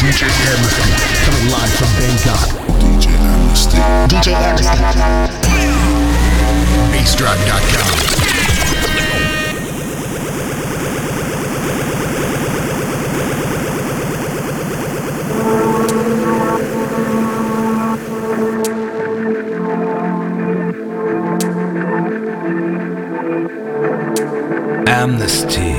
DJ Amnesty, coming live from Bangkok. DJ Amnesty. Amnesty.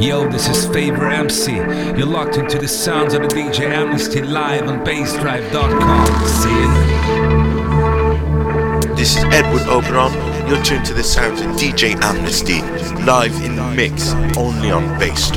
Yo, this is Favor MC. You're locked into the sounds of the DJ Amnesty live on BassDrive.com. See it? This is Edward Oberon. You're tuned to the sounds of DJ Amnesty live in the mix only on Bass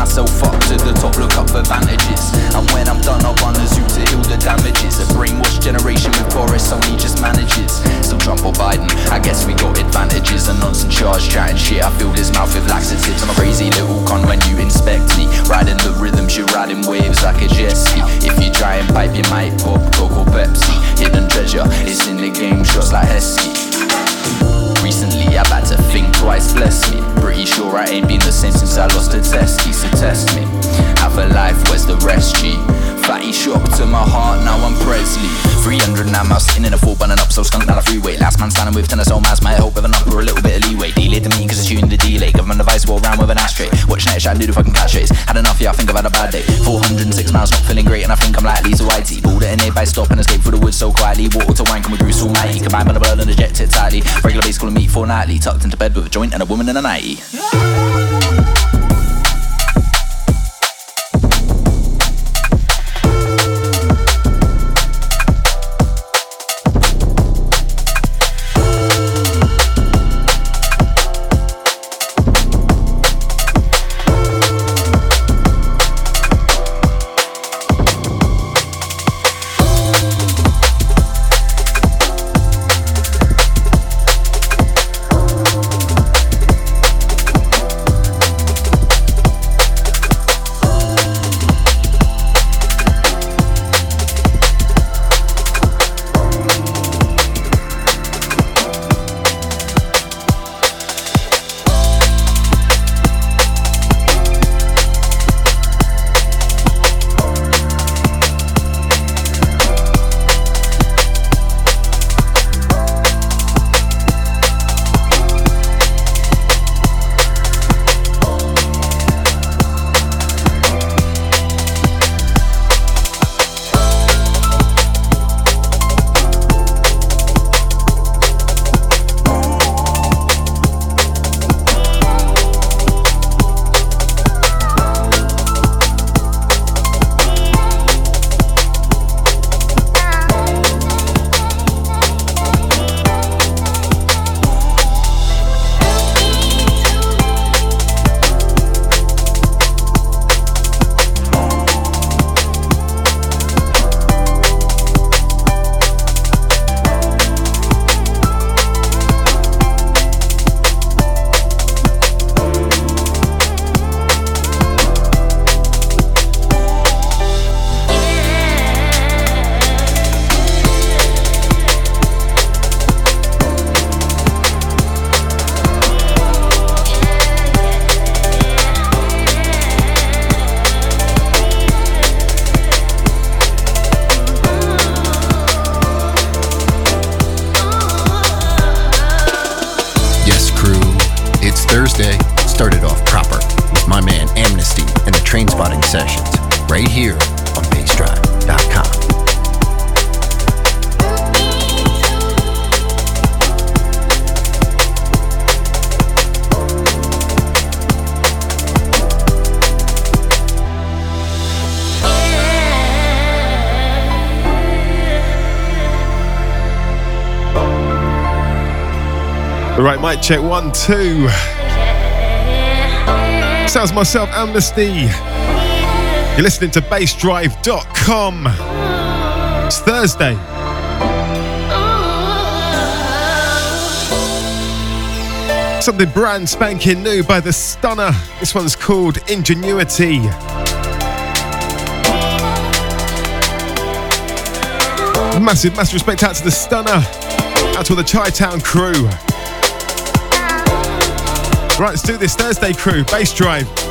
myself up to the top, look up for vantages. And when I'm done, I'll run a zoo to heal the damages. A brainwashed generation with Boris only just manages. Still Trump or Biden, I guess we got advantages. A nonsense charge, chatting shit. I filled his mouth with laxatives. I'm a crazy little con when you inspect me. Riding the rhythm, she riding waves like a jet ski. If you try and pipe, you might pop Coke or Pepsi. Hidden treasure, it's in the game, shots like Heskey. I've to think twice, bless me. Pretty sure I ain't been the same since I lost a testy, so test me. Have a life, where's the rest, G? Fatty shock to my heart, now I'm Presley. 300 now, mouse in in a full bunning up, so skunk down a freeway. Last man standing with tennis, old mass, might help with an up or a little bit of leeway. Delay to me, cause it's you in the delay. Government device, walk around with an ashtray. Watch next shot, do the fucking catchphrase. Had enough, yeah, I think I've had a bad day. 406 miles, not feeling great, and I think I'm likely to IT. Pulled it in here by stop and escape through the woods so quietly. Water to wank and with Bruce Almighty. Combined by the blood and jet tightly. Regular base calling me fortnightly. Tucked into bed with a joint and a woman in a nightie. Mic check one, two. Sounds myself, Amnesty. You're listening to bassdrive.com. It's Thursday. Something brand spanking new by the Stunna. This one's called Ingenuity. Massive, massive respect out to the Stunna. Out to all the Chi Town crew. Right, let's do this Thursday crew, Bass Drive.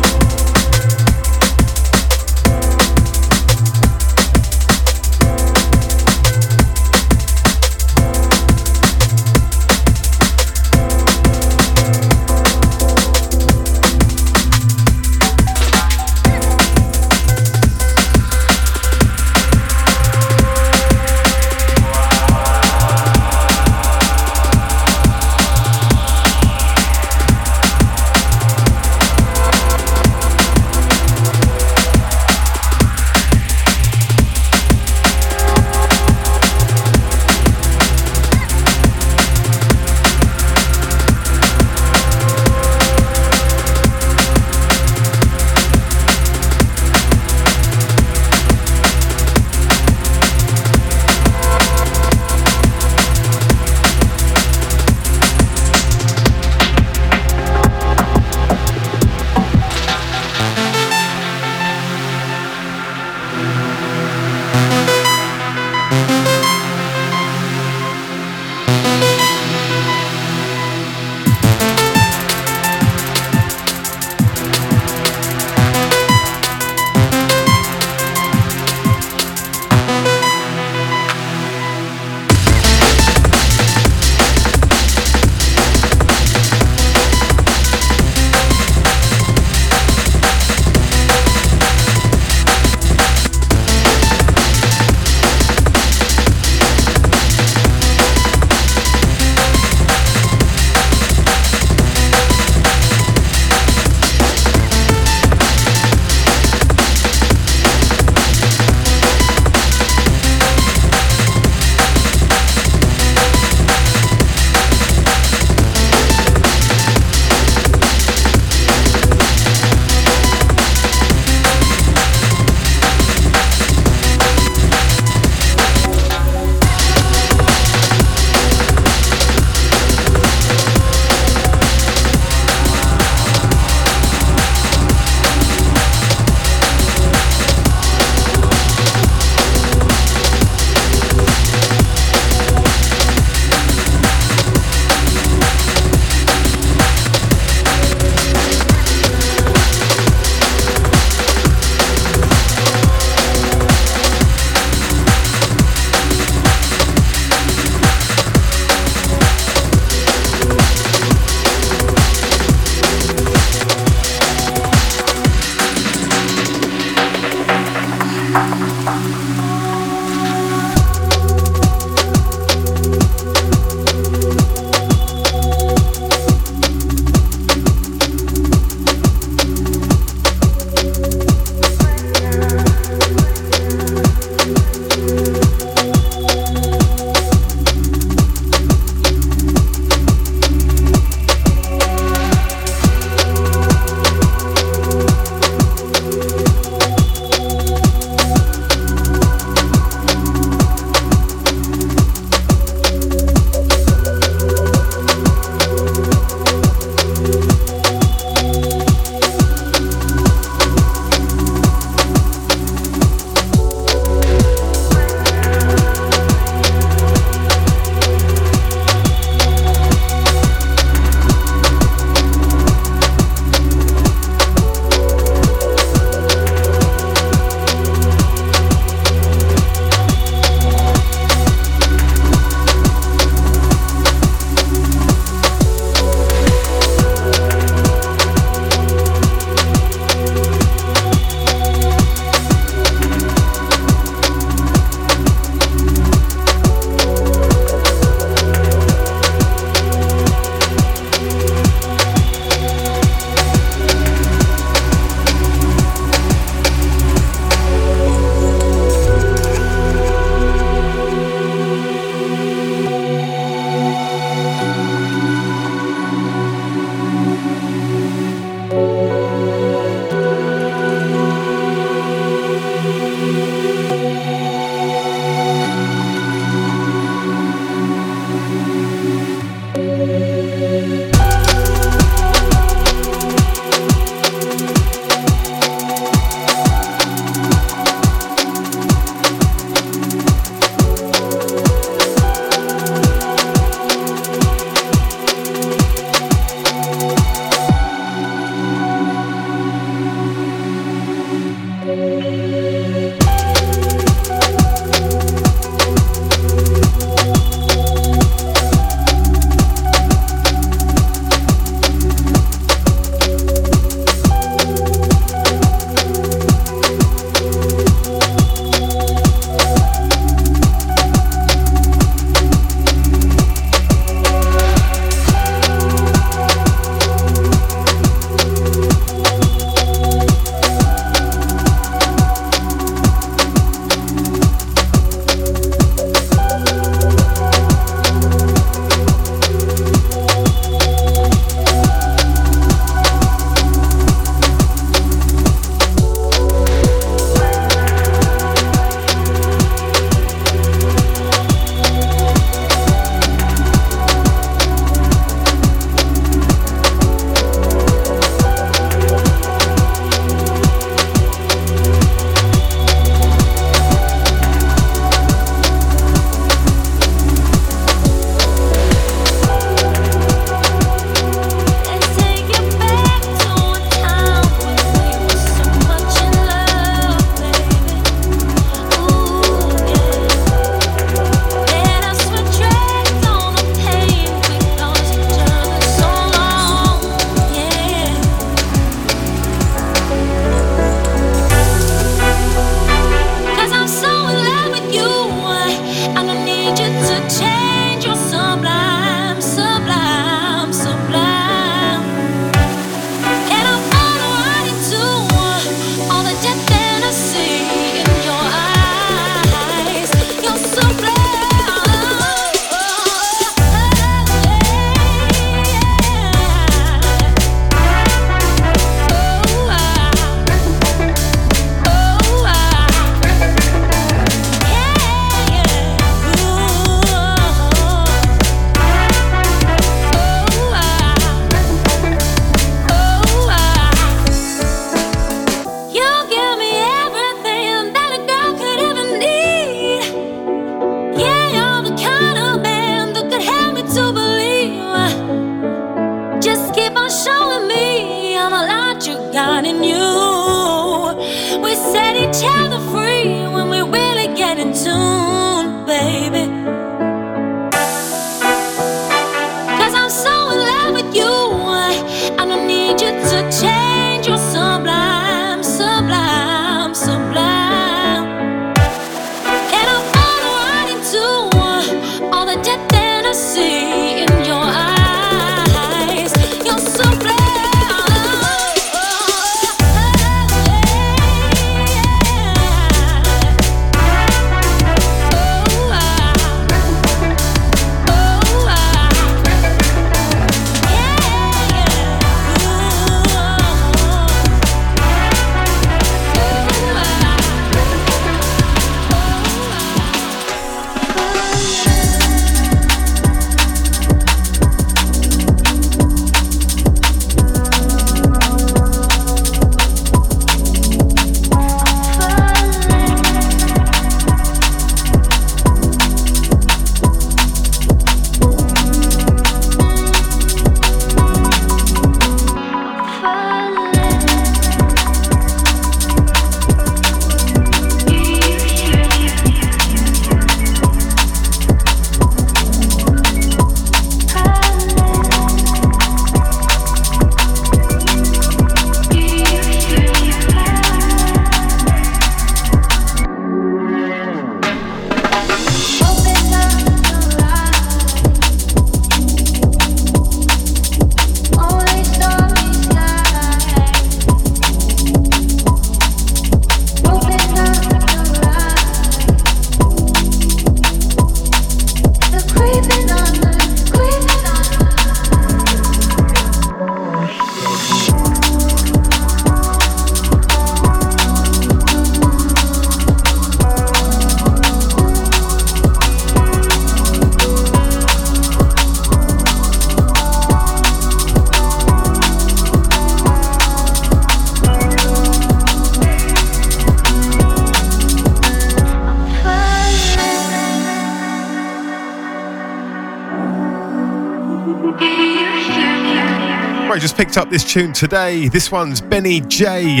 Picked up this tune today. This one's Benny J.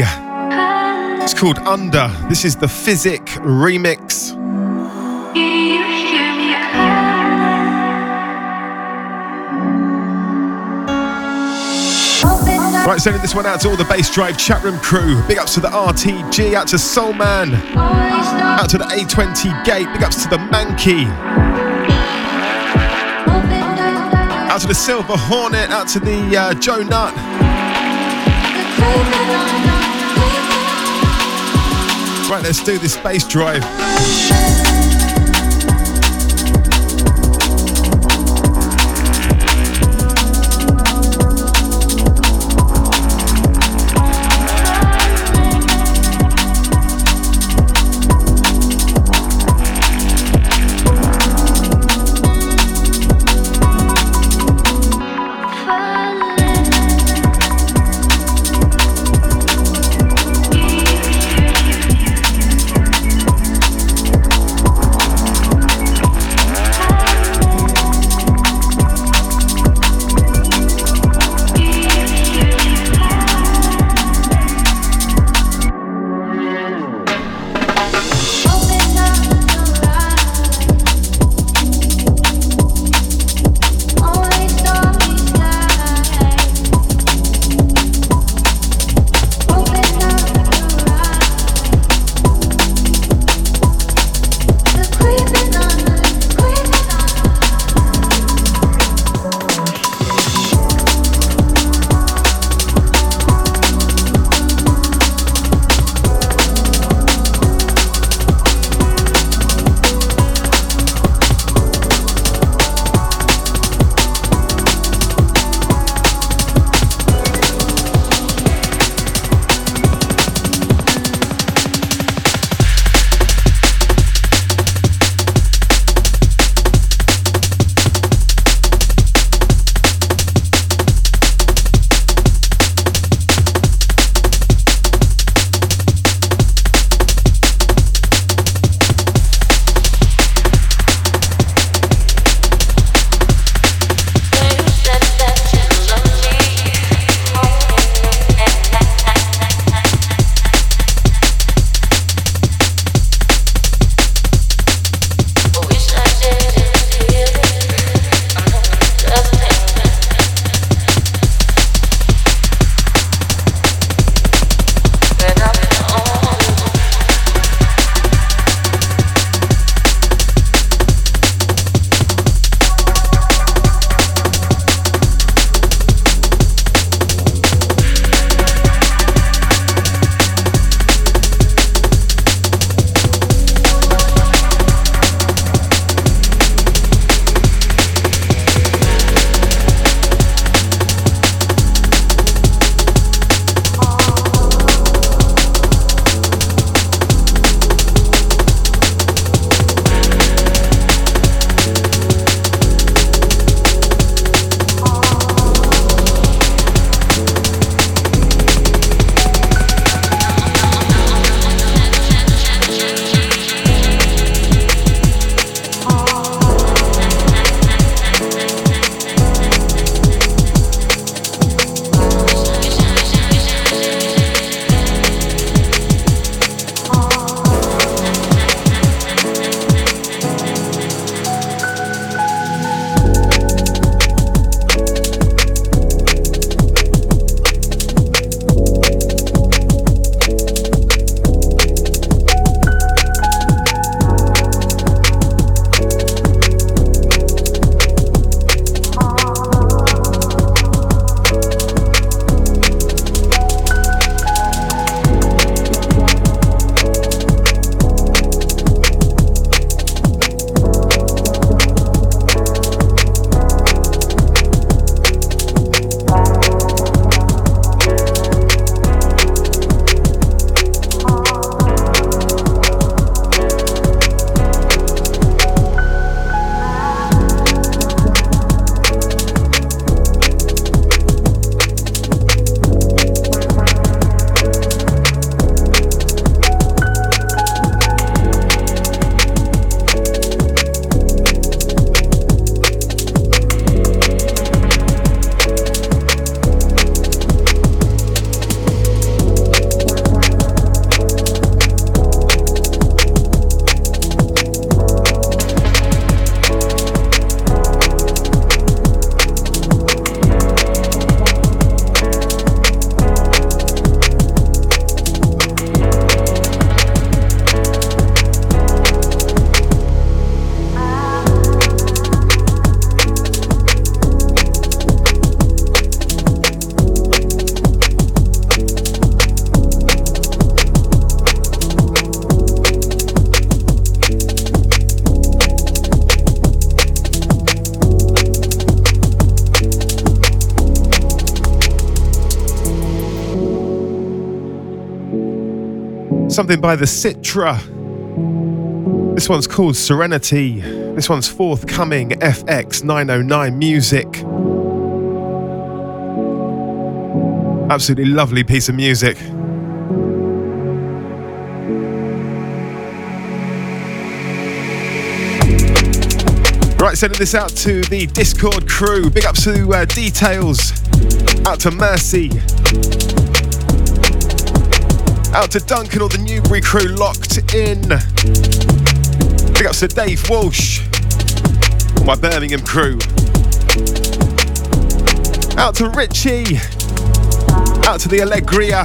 It's called Under. This is the Fizik remix. Right, sending this one out to all the Bassdrive chat room crew. Big ups to the RTG, out to Soul Man, out to the A20 Gate, big ups to the Mankey. The Silver Hornet, out to the uh, Joe Nut. Right, let's do this Bassdrive. Something by the Citra. This one's called Serenity. This one's forthcoming FX 909 music. Absolutely lovely piece of music. Right, sending this out to the Discord crew. Big up to uh, Details. Out to Mercy. Out to Duncan, all the Newbury crew locked in. Big up to Dave Walsh. All my Birmingham crew. Out to Richie. Out to the Allegria.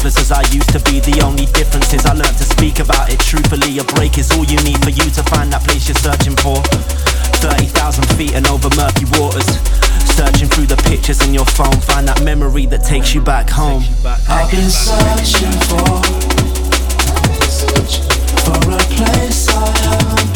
Still as I used to be. The only difference is I learned to speak about it truthfully. A break is all you need for you to find that place you're searching for. 30,000 feet and over murky waters. Searching through the pictures in your phone, find that memory that takes you back home. I've been searching for, for a place I haven't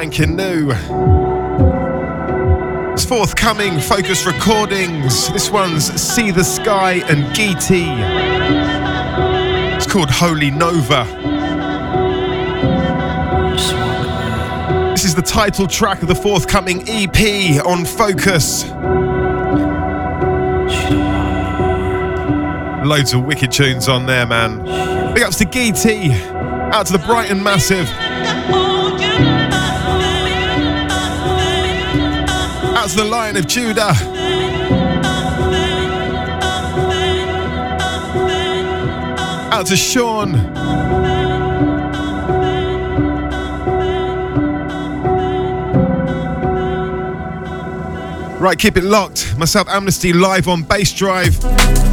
spanking new. It's forthcoming Focus Recordings. This one's Seathasky and Geety. It's called Holy Nova. This is the title track of the forthcoming EP on Focus. Loads of wicked tunes on there, man. Big ups to Geety. Out to the Brighton Massive. That's the Lion of Judah. Out to Sean. Right, keep it locked. Myself, Amnesty, live on Bassdrive.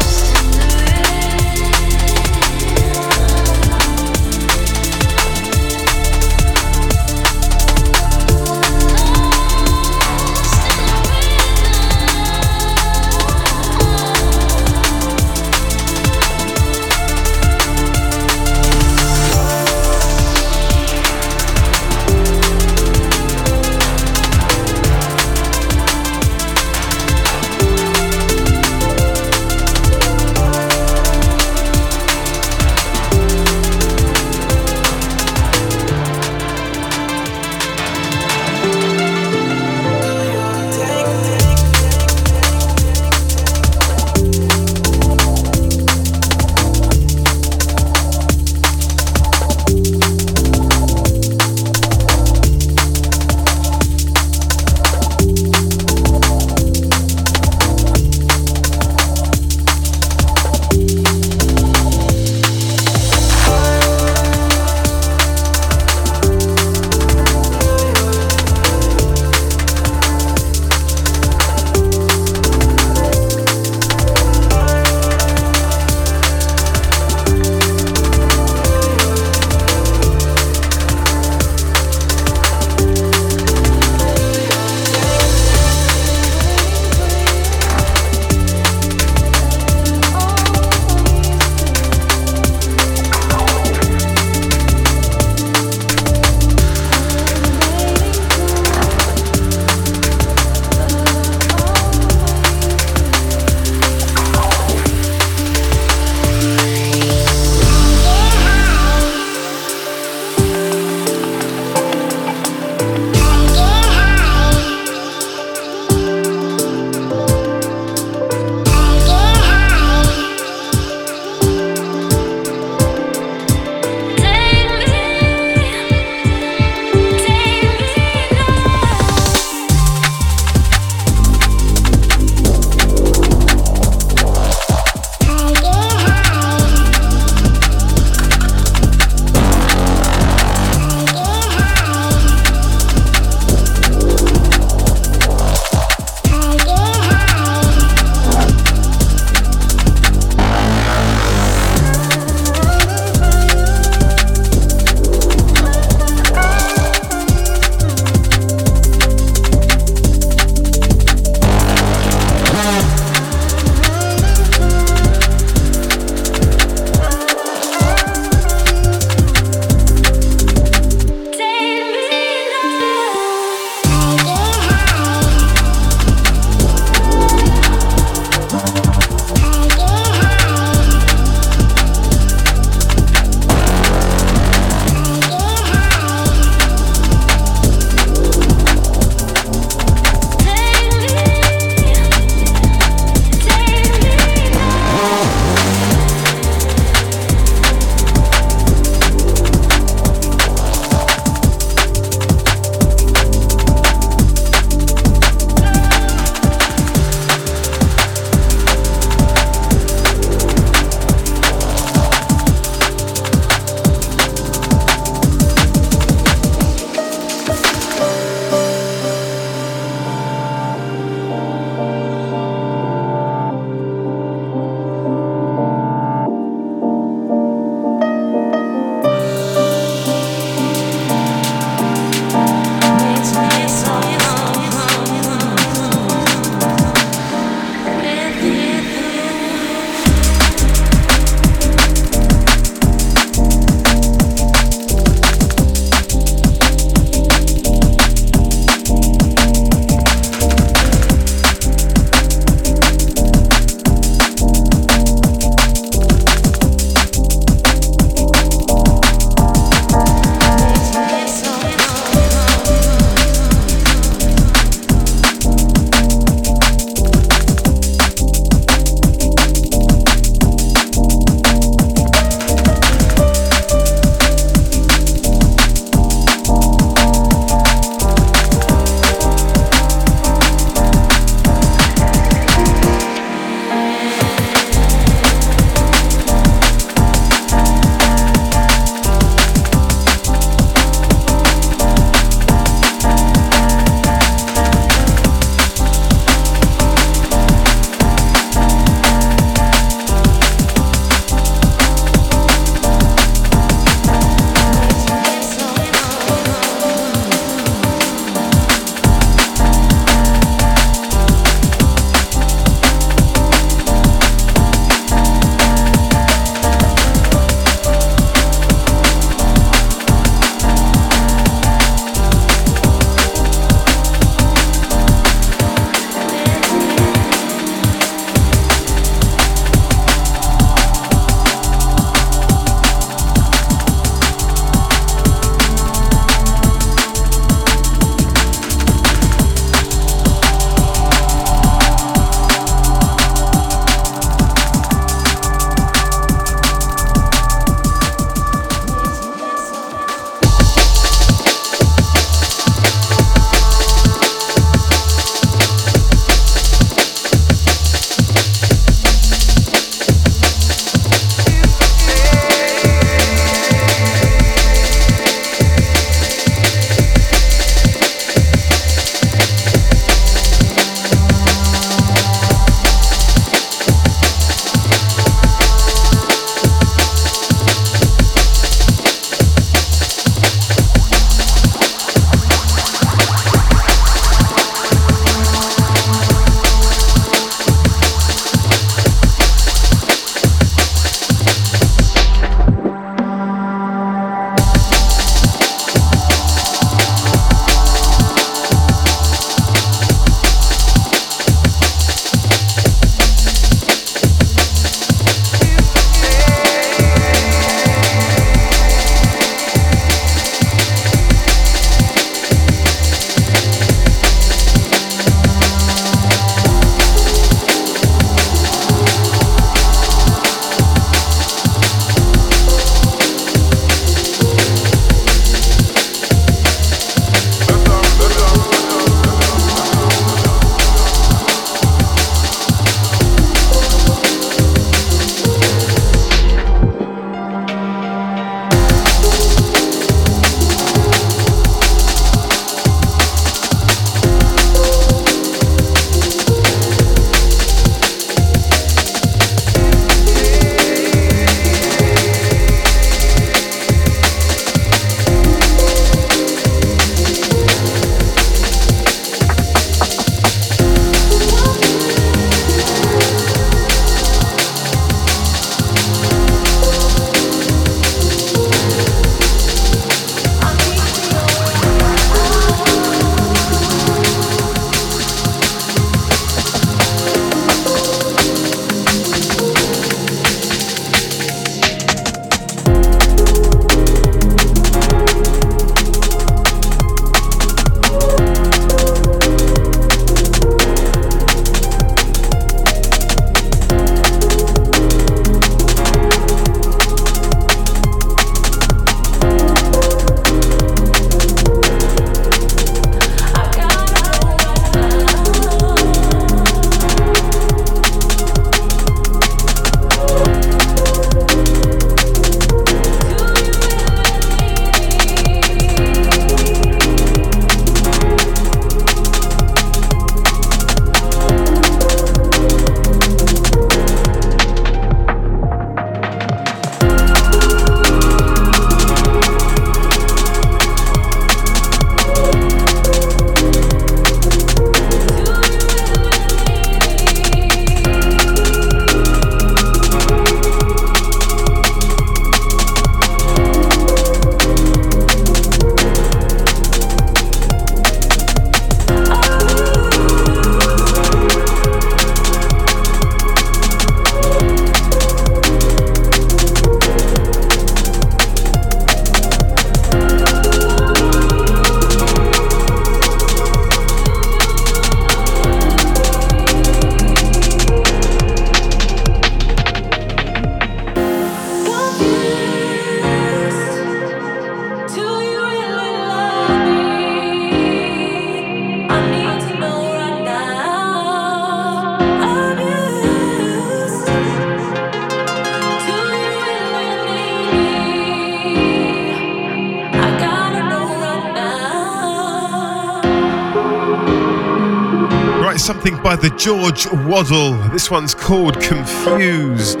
By the George Waddell. This one's called Confused.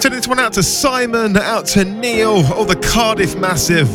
Send this one out to Simon, out to Neil, or the Cardiff Massive.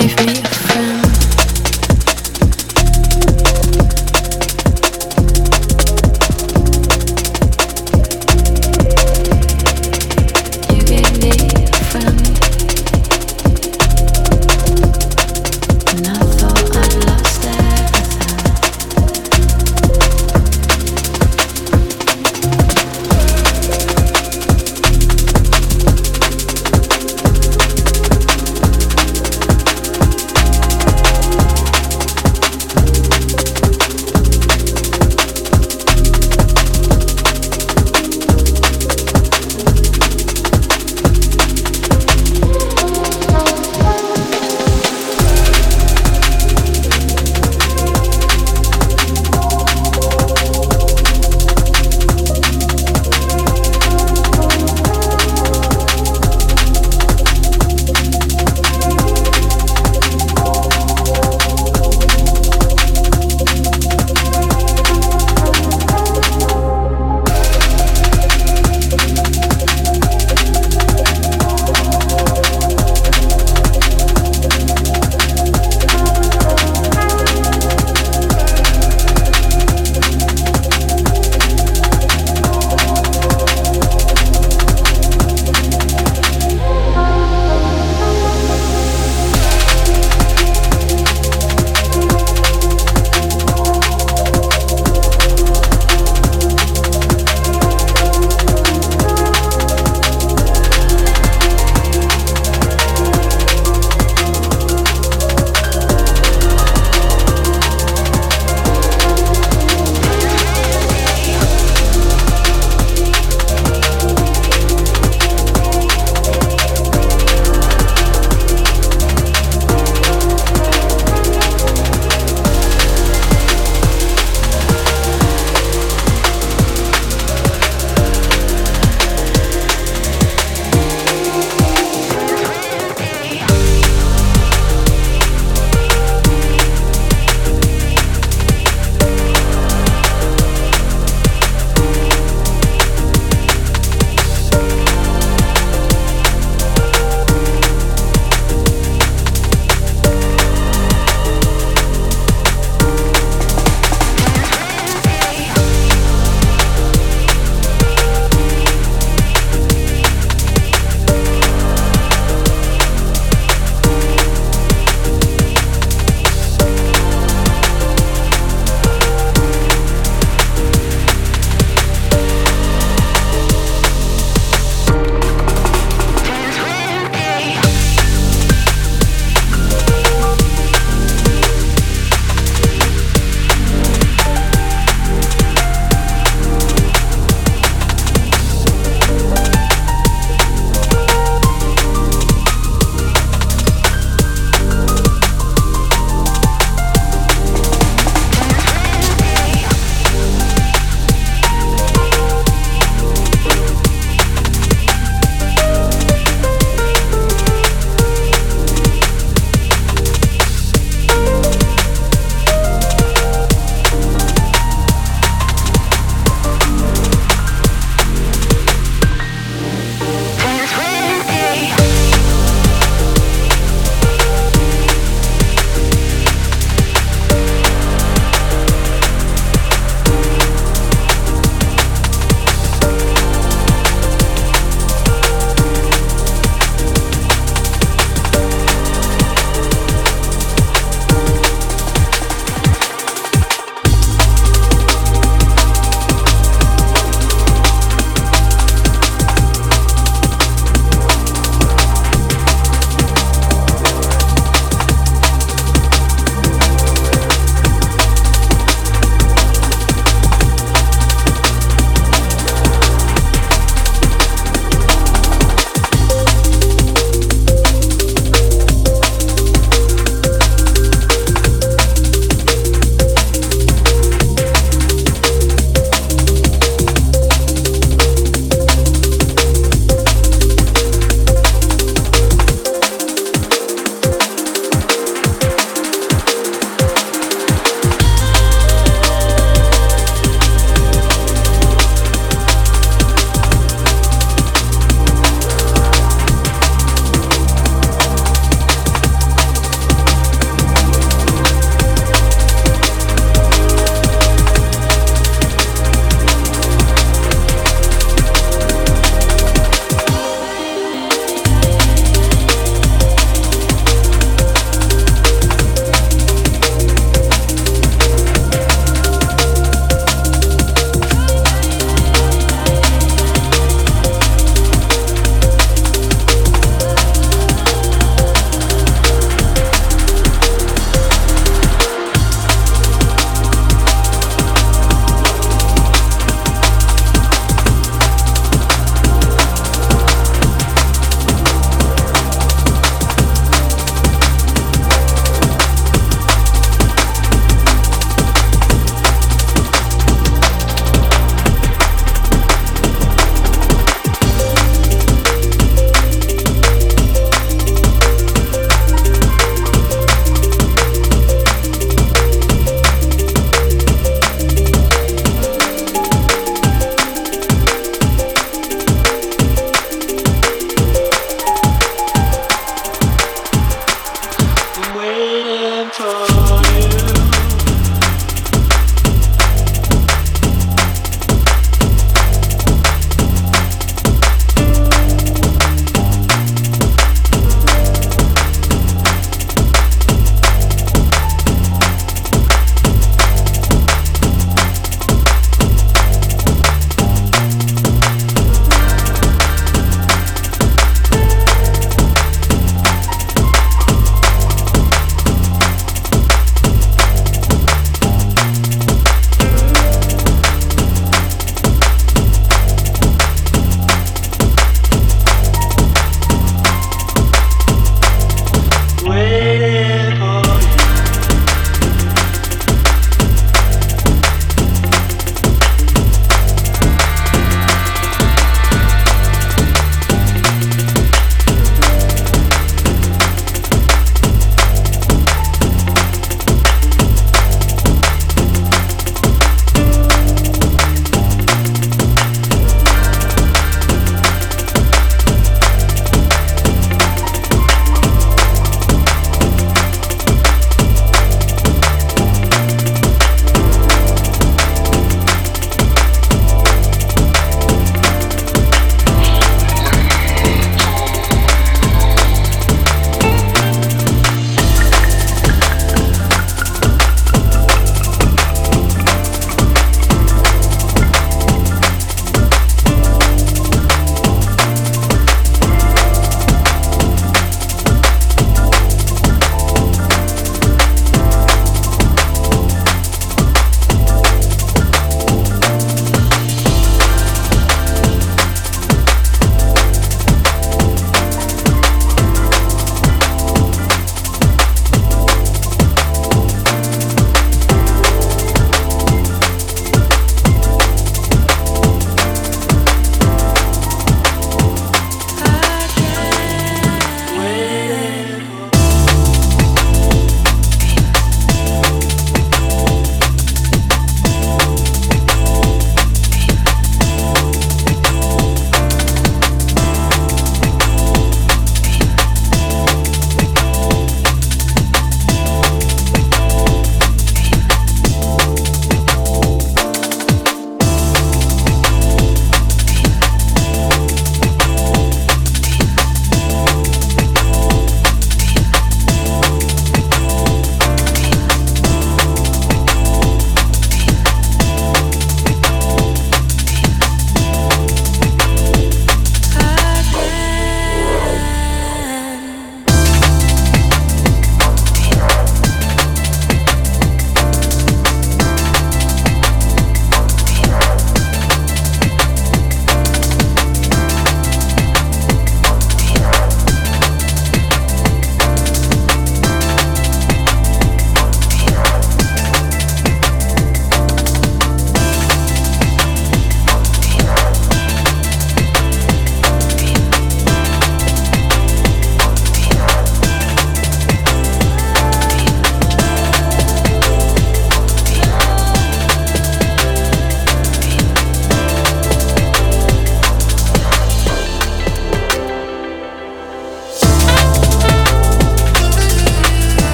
gave me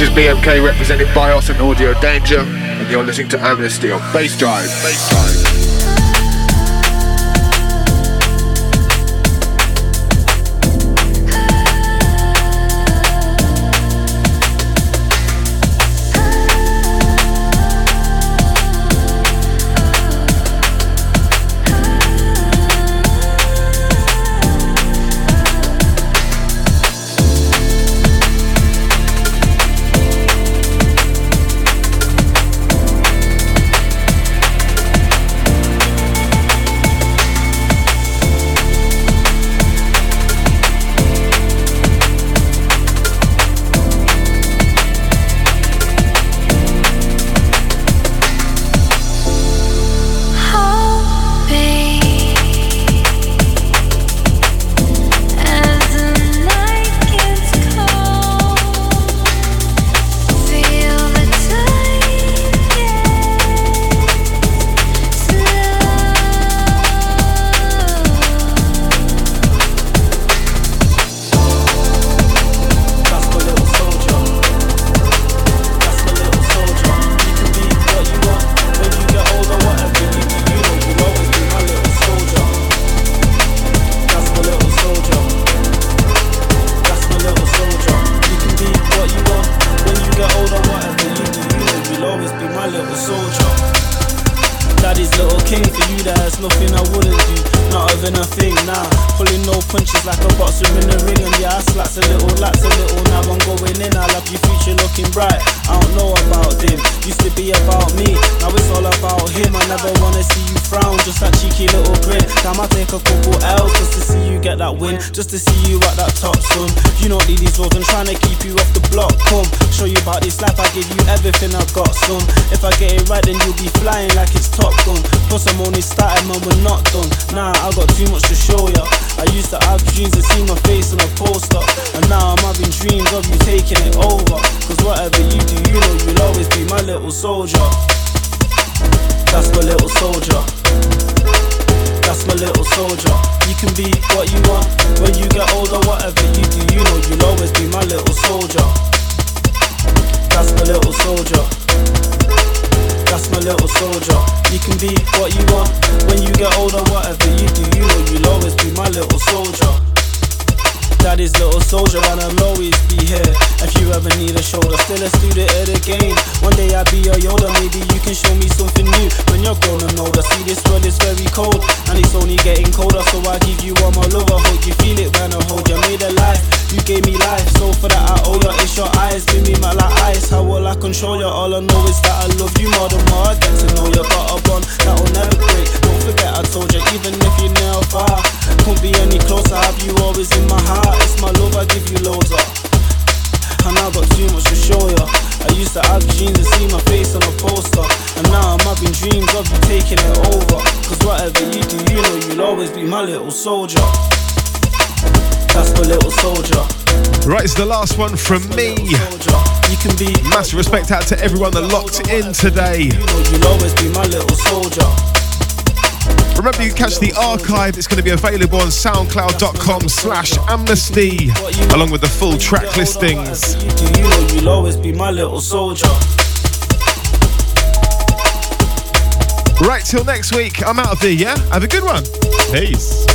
This is BMK represented by us and Audio Danger, and you're listening to Amnesty on Bassdrive. Bass Drive. from me. You can be massive respect out to everyone that locked in today. Remember, you catch the archive. It's going to be available on SoundCloud.com/slash Amnesty, along with the full track listings. you'll always be my little soldier. Right, till next week. I'm out of here, yeah? Have a good one. Peace.